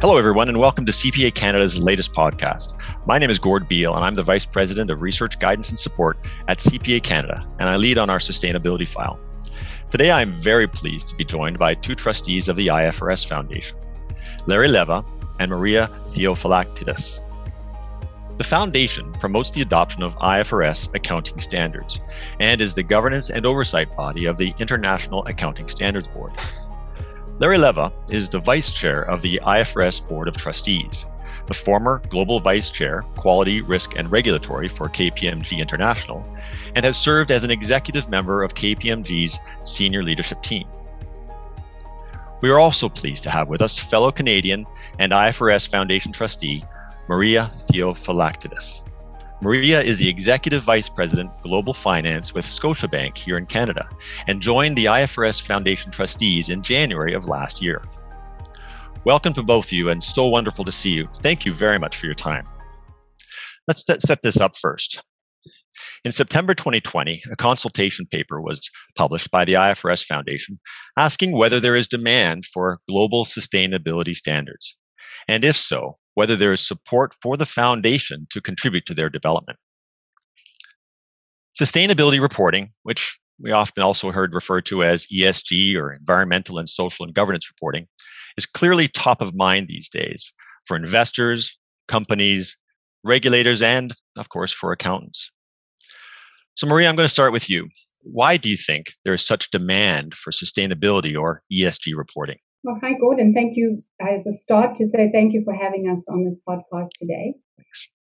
Hello, everyone, and welcome to CPA Canada's latest podcast. My name is Gord Beal, and I'm the Vice President of Research Guidance and Support at CPA Canada, and I lead on our sustainability file. Today, I am very pleased to be joined by two trustees of the IFRS Foundation, Larry Leva and Maria Theofilaktidis. The Foundation promotes the adoption of IFRS accounting standards and is the governance and oversight body of the International Accounting Standards Board. Larry Leva is the vice chair of the IFRS Board of Trustees, the former global vice chair, quality, risk, and regulatory for KPMG International, and has served as an executive member of KPMG's senior leadership team. We are also pleased to have with us fellow Canadian and IFRS Foundation trustee, Maria Theofilaktidis. Maria is the Executive Vice President, Global Finance with Scotiabank here in Canada and joined the IFRS Foundation trustees in January of last year. Welcome to both of you and so wonderful to see you. Thank you very much for your time. Let's set this up first. In September 2020, a consultation paper was published by the IFRS Foundation asking whether there is demand for global sustainability standards. And if so, whether there is support for the foundation to contribute to their development. Sustainability reporting, which we often also heard referred to as ESG or environmental and social and governance reporting, is clearly top of mind these days for investors, companies, regulators, and of course for accountants. So, Maria, I'm going to start with you. Why do you think there is such demand for sustainability or ESG reporting? Well, hi, Gordon. Thank you as a start to say thank you for having us on this podcast today.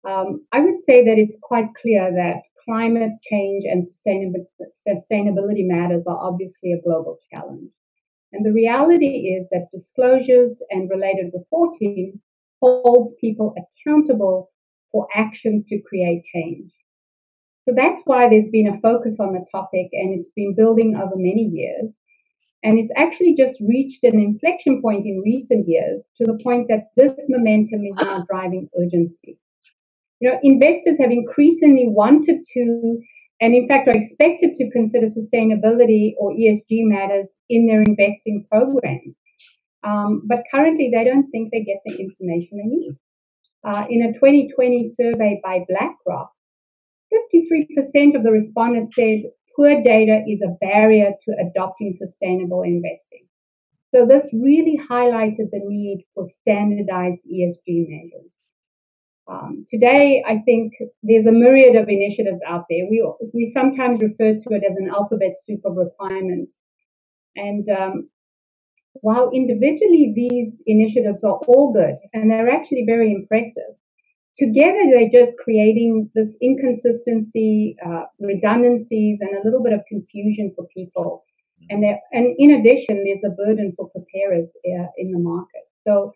Um, I would say that it's quite clear that climate change and sustainability matters are obviously a global challenge. And the reality is that disclosures and related reporting holds people accountable for actions to create change. So that's why there's been a focus on the topic and it's been building over many years. And it's actually just reached an inflection point in recent years to the point that this momentum is now driving urgency. You know, investors have increasingly wanted to, and in fact are expected to consider sustainability or ESG matters in their investing programs. Um, but currently, they don't think they get the information they need. Uh, in a 2020 survey by BlackRock, 53% of the respondents said poor data is a barrier to adopting sustainable investing. So this really highlighted the need for standardized ESG measures. Um, today, I think there's a myriad of initiatives out there. We, we sometimes refer to it as an alphabet soup of requirements. And um, while individually these initiatives are all good and they're actually very impressive, together they're just creating this inconsistency, uh, redundancies, and a little bit of confusion for people. And and in addition, there's a burden for preparers uh, in the market. So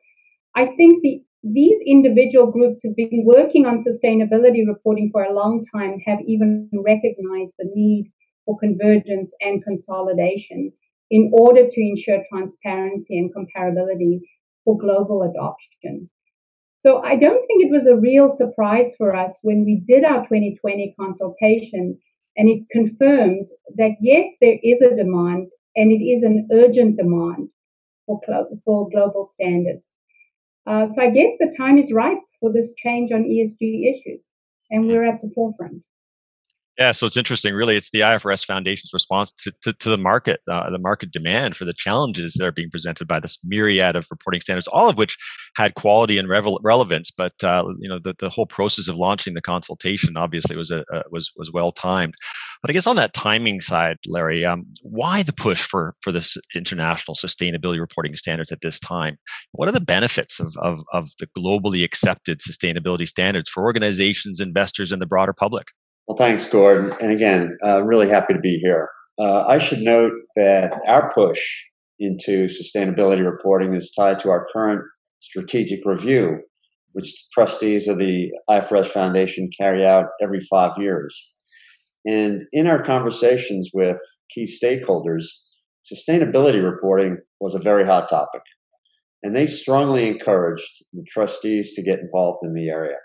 I think the these individual groups who've been working on sustainability reporting for a long time have even recognized the need for convergence and consolidation in order to ensure transparency and comparability for global adoption. So I don't think it was a real surprise for us when we did our 2020 consultation and it confirmed that yes, there is a demand and it is an urgent demand for, for global standards. Uh, so I guess the time is ripe for this change on ESG issues and we're at the forefront. Yeah, so it's interesting. Really, it's the IFRS Foundation's response to, to, to the market, uh, the market demand for the challenges that are being presented by this myriad of reporting standards, all of which had quality and revel- relevance. But uh, you know, the, the whole process of launching the consultation obviously was a, was was well timed. But I guess on that timing side, Larry, um, why the push for for this international sustainability reporting standards at this time? What are the benefits of of, of the globally accepted sustainability standards for organizations, investors, and the broader public? Well, thanks, Gordon. And again, uh, really happy to be here. Uh, I should note that our push into sustainability reporting is tied to our current strategic review, which trustees of the IFRS Foundation carry out every five years. And in our conversations with key stakeholders, sustainability reporting was a very hot topic. And they strongly encouraged the trustees to get involved in the area.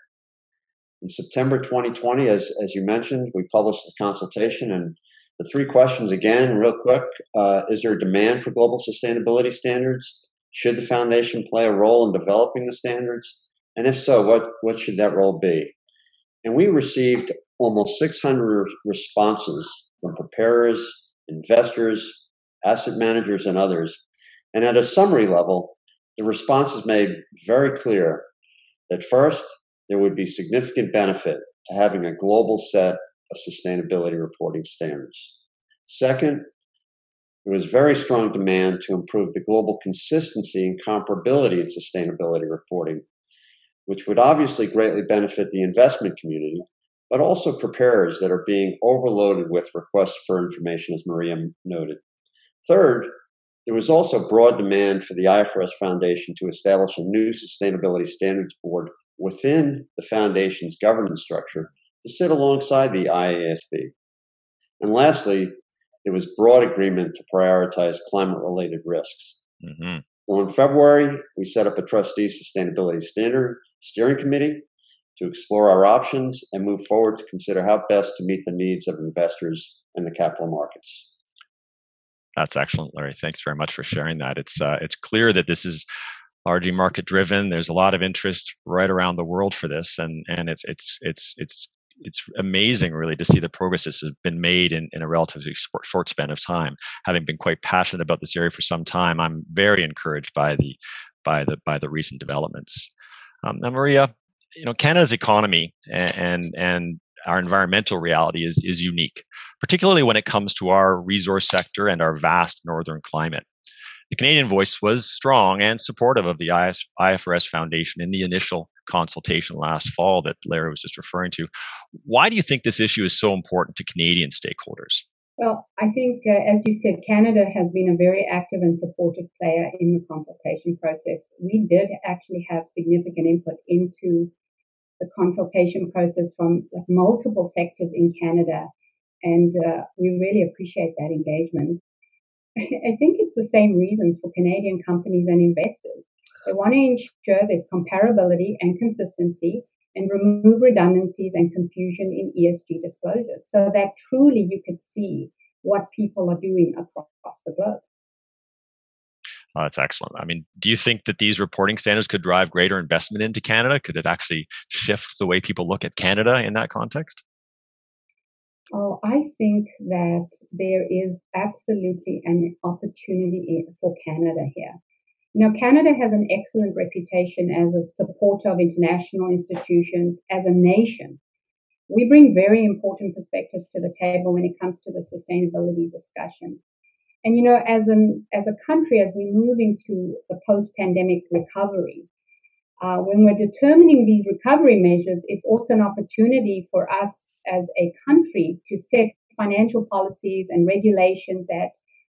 In September 2020, as, as you mentioned, we published the consultation and the three questions again, real quick. Uh, is there a demand for global sustainability standards? Should the foundation play a role in developing the standards? And if so, what, what should that role be? And we received almost 600 responses from preparers, investors, asset managers, and others. And at a summary level, the responses made very clear that first, there would be significant benefit to having a global set of sustainability reporting standards. Second, there was very strong demand to improve the global consistency and comparability in sustainability reporting, which would obviously greatly benefit the investment community, but also preparers that are being overloaded with requests for information, as Maria noted. Third, there was also broad demand for the IFRS Foundation to establish a new sustainability standards board within the foundation's governance structure to sit alongside the IASB. And lastly, there was broad agreement to prioritize climate related risks. Mm-hmm. So in February, we set up a trustee sustainability standard steering committee to explore our options and move forward to consider how best to meet the needs of investors in the capital markets. That's excellent, Larry. Thanks very much for sharing that. It's uh, it's clear that this is largely market driven. There's a lot of interest right around the world for this, and and it's it's it's it's it's amazing really to see the progress that's been made in, in a relatively short, span of time. Having been quite passionate about this area for some time, I'm very encouraged by the by the by the recent developments. Um, now, Maria, you know Canada's economy and, and and our environmental reality is is unique, particularly when it comes to our resource sector and our vast northern climate. The Canadian voice was strong and supportive of the IFRS Foundation in the initial consultation last fall that Larry was just referring to. Why do you think this issue is so important to Canadian stakeholders? Well, I think, uh, as you said, Canada has been a very active and supportive player in the consultation process. We did actually have significant input into the consultation process from like, multiple sectors in Canada, and uh, we really appreciate that engagement. I think it's the same reasons for Canadian companies and investors. They want to ensure there's comparability and consistency and remove redundancies and confusion in ESG disclosures so that truly you could see what people are doing across the globe. Oh, that's excellent. I mean, do you think that these reporting standards could drive greater investment into Canada? Could it actually shift the way people look at Canada in that context? Oh, I think that there is absolutely an opportunity for Canada here. You know, Canada has an excellent reputation as a supporter of international institutions, as a nation. We bring very important perspectives to the table when it comes to the sustainability discussion. And you know, as an as a country, as we move into the post-pandemic recovery, uh, when we're determining these recovery measures, it's also an opportunity for us as a country to set financial policies and regulations that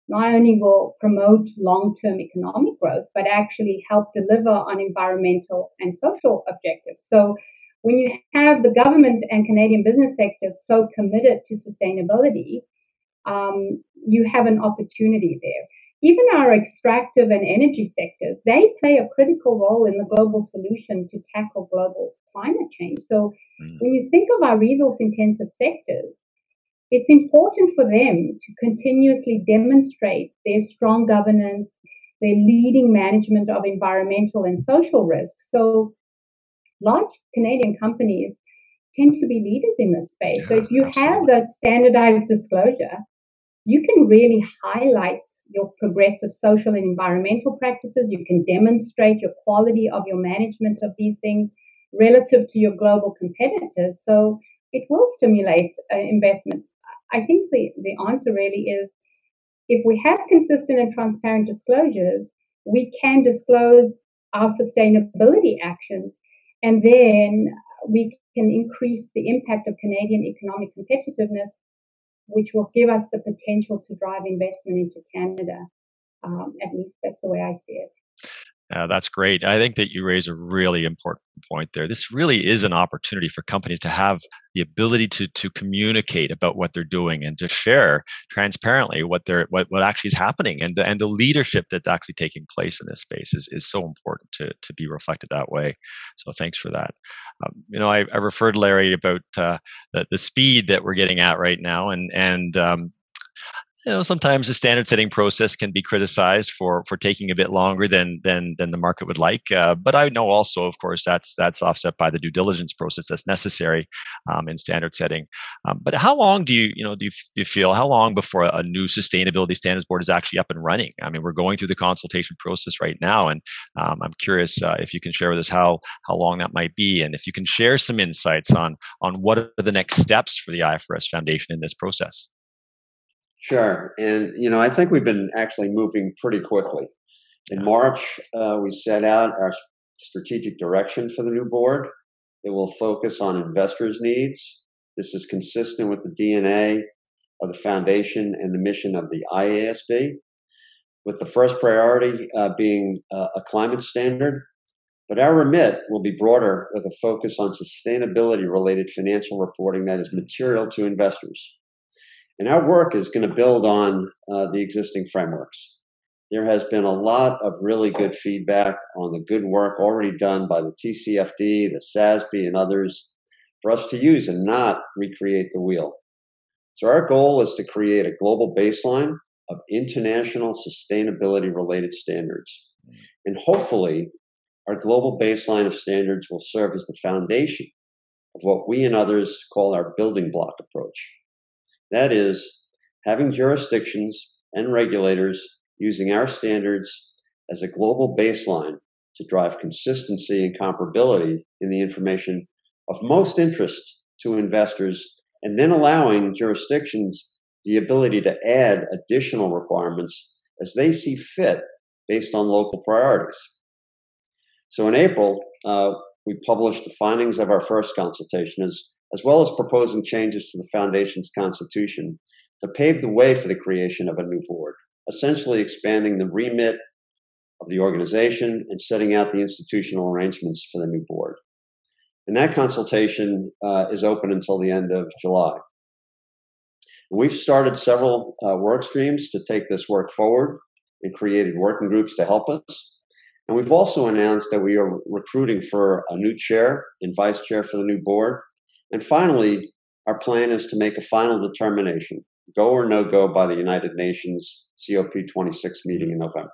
not only will promote long-term economic growth, but actually help deliver on environmental and social objectives. So when you have the government and Canadian business sectors so committed to sustainability, um, you have an opportunity there. Even our extractive and energy sectors, they play a critical role in the global solution to tackle global climate change. So mm. when you think of our resource intensive sectors, it's important for them to continuously demonstrate their strong governance, their leading management of environmental and social risks. So large Canadian companies tend to be leaders in this space. So if you have that standardized disclosure, you can really highlight your progressive social and environmental practices. You can demonstrate your quality of your management of these things relative to your global competitors. So it will stimulate uh, investment. I think the, the answer really is if we have consistent and transparent disclosures, we can disclose our sustainability actions and then we can increase the impact of Canadian economic competitiveness which will give us the potential to drive investment into Canada. Um, at least that's the way I see it. Uh, that's great. I think that you raise a really important point there. This really is an opportunity for companies to have the ability to to communicate about what they're doing and to share transparently what they're what, what actually is happening and the, and the leadership that's actually taking place in this space is, is so important to to be reflected that way. So thanks for that. Um, you know, I, I referred Larry about uh, the, the speed that we're getting at right now, and and um, you know sometimes the standard setting process can be criticized for for taking a bit longer than than than the market would like uh, but i know also of course that's that's offset by the due diligence process that's necessary um, in standard setting. Um, but how long do you you know do you, do you feel how long before a new sustainability standards board is actually up and running? I mean we're going through the consultation process right now and um, i'm curious uh, if you can share with us how how long that might be and if you can share some insights on on what are the next steps for the ifrs foundation in this process Sure. And, you know, I think we've been actually moving pretty quickly. In March, uh, we set out our strategic direction for the new board. It will focus on investors' needs. This is consistent with the DNA of the foundation and the mission of the IASB, with the first priority uh, being uh, a climate standard. But our remit will be broader with a focus on sustainability related financial reporting that is material to investors. And our work is going to build on uh, the existing frameworks. There has been a lot of really good feedback on the good work already done by the TCFD, the SASB, and others for us to use and not recreate the wheel. So, our goal is to create a global baseline of international sustainability related standards. And hopefully, our global baseline of standards will serve as the foundation of what we and others call our building block approach. That is, having jurisdictions and regulators using our standards as a global baseline to drive consistency and comparability in the information of most interest to investors, and then allowing jurisdictions the ability to add additional requirements as they see fit based on local priorities. So in April, uh, we published the findings of our first consultation as as well as proposing changes to the Foundation's constitution to pave the way for the creation of a new board, essentially expanding the remit of the organization and setting out the institutional arrangements for the new board. And that consultation uh, is open until the end of July. And we've started several uh, work streams to take this work forward and created working groups to help us. And we've also announced that we are recruiting for a new chair and vice chair for the new board and finally, our plan is to make a final determination, go or no go, by the United Nations COP26 meeting in November.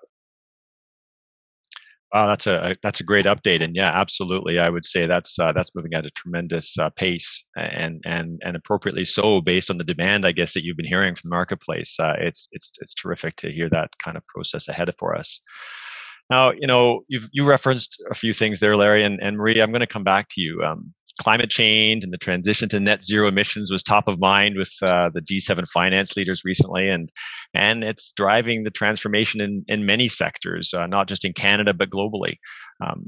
Wow, that's a that's a great update, and yeah, absolutely, I would say that's uh, that's moving at a tremendous uh, pace, and and and appropriately so, based on the demand, I guess that you've been hearing from the marketplace. Uh, it's it's it's terrific to hear that kind of process ahead for us. Now, you know, you've you referenced a few things there, Larry and, and Marie. I'm going to come back to you. Um, climate change and the transition to net zero emissions was top of mind with uh, the G7 finance leaders recently, and and it's driving the transformation in in many sectors, uh, not just in Canada but globally. Um,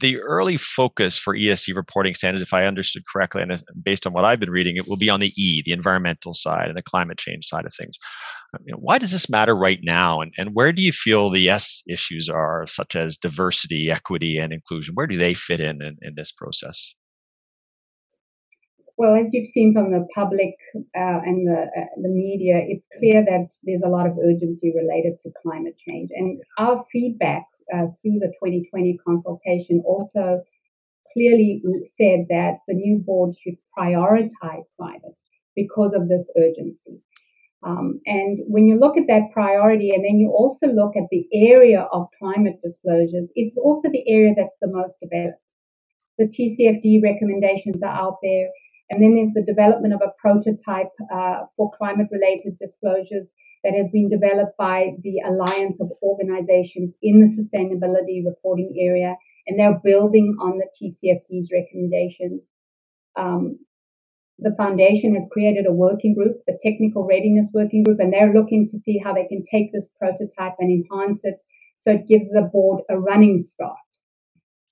the early focus for ESG reporting standards, if I understood correctly, and uh, based on what I've been reading, it will be on the E, the environmental side and the climate change side of things. You know, why does this matter right now, and, and where do you feel the S issues are, such as diversity, equity, and inclusion? Where do they fit in in, in this process? Well, as you've seen from the public uh, and the, uh, the media, it's clear that there's a lot of urgency related to climate change. And our feedback uh, through the 2020 consultation also clearly said that the new board should prioritize climate because of this urgency. Um, and when you look at that priority, and then you also look at the area of climate disclosures, it's also the area that's the most developed. The TCFD recommendations are out there. And then there's the development of a prototype uh, for climate related disclosures that has been developed by the Alliance of Organizations in the Sustainability Reporting Area. And they're building on the TCFD's recommendations. Um, the foundation has created a working group, the Technical Readiness Working Group, and they're looking to see how they can take this prototype and enhance it so it gives the board a running start.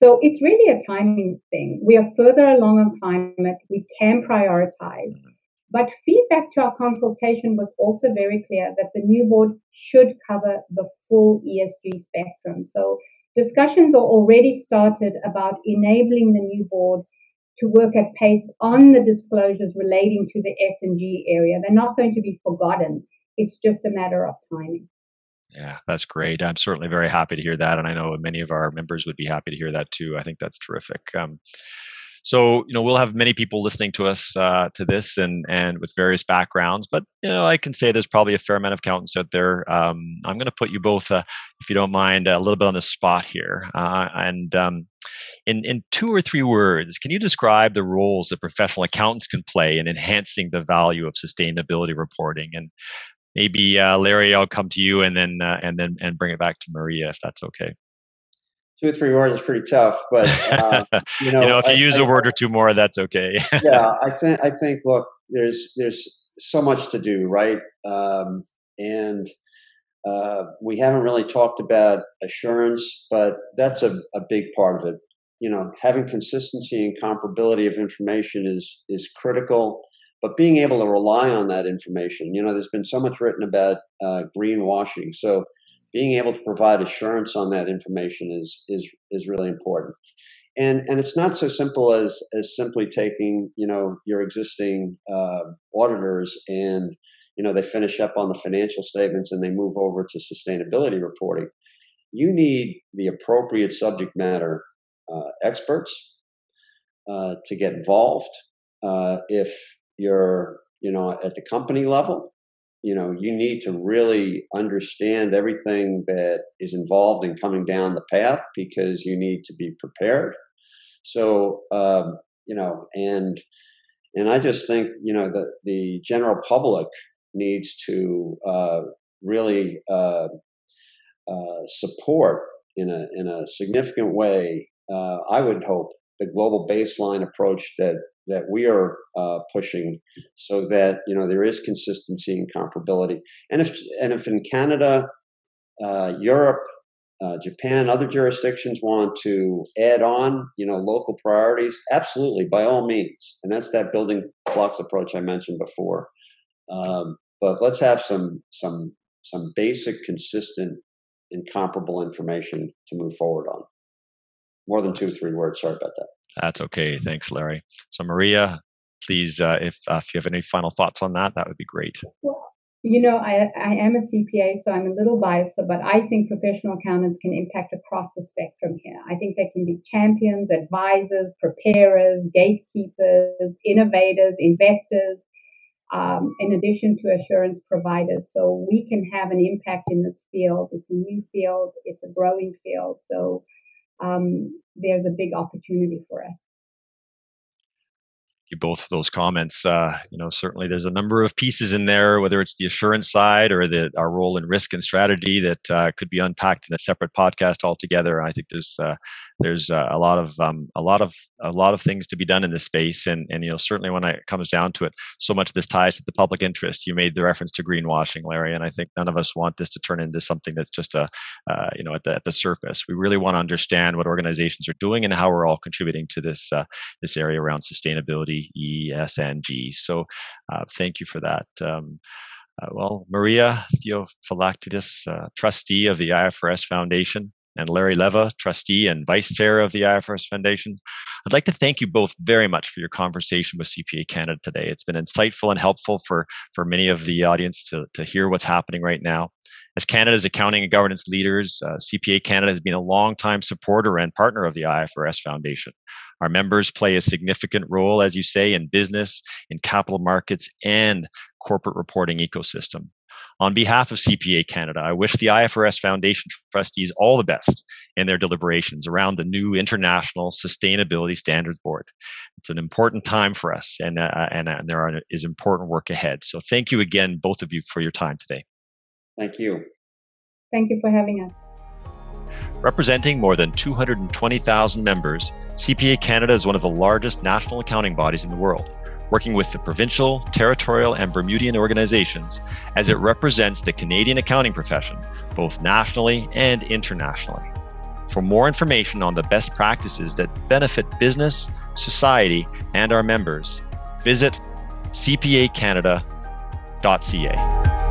So it's really a timing thing. We are further along on climate. We can prioritize. Mm-hmm. But feedback to our consultation was also very clear that the new board should cover the full ESG spectrum. So discussions are already started about enabling the new board to work at pace on the disclosures relating to the S and G area. They're not going to be forgotten. It's just a matter of timing. Yeah, that's great. I'm certainly very happy to hear that, and I know many of our members would be happy to hear that too. I think that's terrific. Um, So, you know, we'll have many people listening to us uh, to this and and with various backgrounds. But you know, I can say there's probably a fair amount of accountants out there. Um, I'm going to put you both, uh, if you don't mind, a little bit on the spot here. Uh, and um, in in two or three words, can you describe the roles that professional accountants can play in enhancing the value of sustainability reporting? And maybe uh, Larry, I'll come to you, and then uh, and then and bring it back to Maria, if that's okay two or three words is pretty tough, but uh, you, know, you know, if you I, use I, a word or two more, that's okay. yeah, I think I think look, there's there's so much to do, right? Um, and uh, we haven't really talked about assurance, but that's a, a big part of it. You know, having consistency and comparability of information is is critical, but being able to rely on that information. You know, there's been so much written about uh, greenwashing, so being able to provide assurance on that information is is is really important and and it's not so simple as as simply taking you know your existing uh, auditors and you know they finish up on the financial statements and they move over to sustainability reporting you need the appropriate subject matter uh, experts uh, to get involved uh, if you're you know at the company level you know you need to really understand everything that is involved in coming down the path because you need to be prepared. So um, you know and and i just think you know the the general public needs to uh, really uh, uh, support in a in a significant way uh, i would hope the global baseline approach that that we are uh, pushing so that you know there is consistency and comparability. And if and if in canada uh, europe uh, japan other jurisdictions want to add on you know local priorities absolutely by all means. And that's that building blocks approach i mentioned before. Um, but let's have some some some basic consistent and comparable information to move forward on. More than two three words. Sorry about that that's okay. Thanks, Larry. So, Maria, please, uh, if, uh, if you have any final thoughts on that, that would be great. Well, you know, I, I am a CPA, so I'm a little biased, but I think professional accountants can impact across the spectrum here. I think they can be champions, advisors, preparers, gatekeepers, innovators, investors, um, in addition to assurance providers. So we can have an impact in this field. It's a new field, it's a growing field. So um, there's a big opportunity for us you both of those comments. Uh, you know, certainly there's a number of pieces in there, whether it's the assurance side or the our role in risk and strategy that uh, could be unpacked in a separate podcast altogether. I think there's uh, there's uh, a lot of um, a lot of a lot of things to be done in this space, and and you know certainly when it comes down to it, so much of this ties to the public interest. You made the reference to greenwashing, Larry, and I think none of us want this to turn into something that's just a uh, you know at the at the surface. We really want to understand what organizations are doing and how we're all contributing to this uh, this area around sustainability E, S, and G. So uh, thank you for that. Um, uh, well, Maria Theofilaktidis, uh, trustee of the IFRS Foundation, and Larry Leva, trustee and vice chair of the IFRS Foundation. I'd like to thank you both very much for your conversation with CPA Canada today. It's been insightful and helpful for, for many of the audience to, to hear what's happening right now. As Canada's accounting and governance leaders, uh, CPA Canada has been a long-time supporter and partner of the IFRS Foundation. Our members play a significant role, as you say, in business, in capital markets, and corporate reporting ecosystem. On behalf of CPA Canada, I wish the IFRS Foundation trustees all the best in their deliberations around the new International Sustainability Standards Board. It's an important time for us, and, uh, and, uh, there are, is important work ahead. So, thank you again, both of you, for your time today. Thank you. Thank you for having us. Representing more than 220,000 members, CPA Canada is one of the largest national accounting bodies in the world, working with the provincial, territorial, and Bermudian organizations as it represents the Canadian accounting profession, both nationally and internationally. For more information on the best practices that benefit business, society, and our members, visit cpacanada.ca.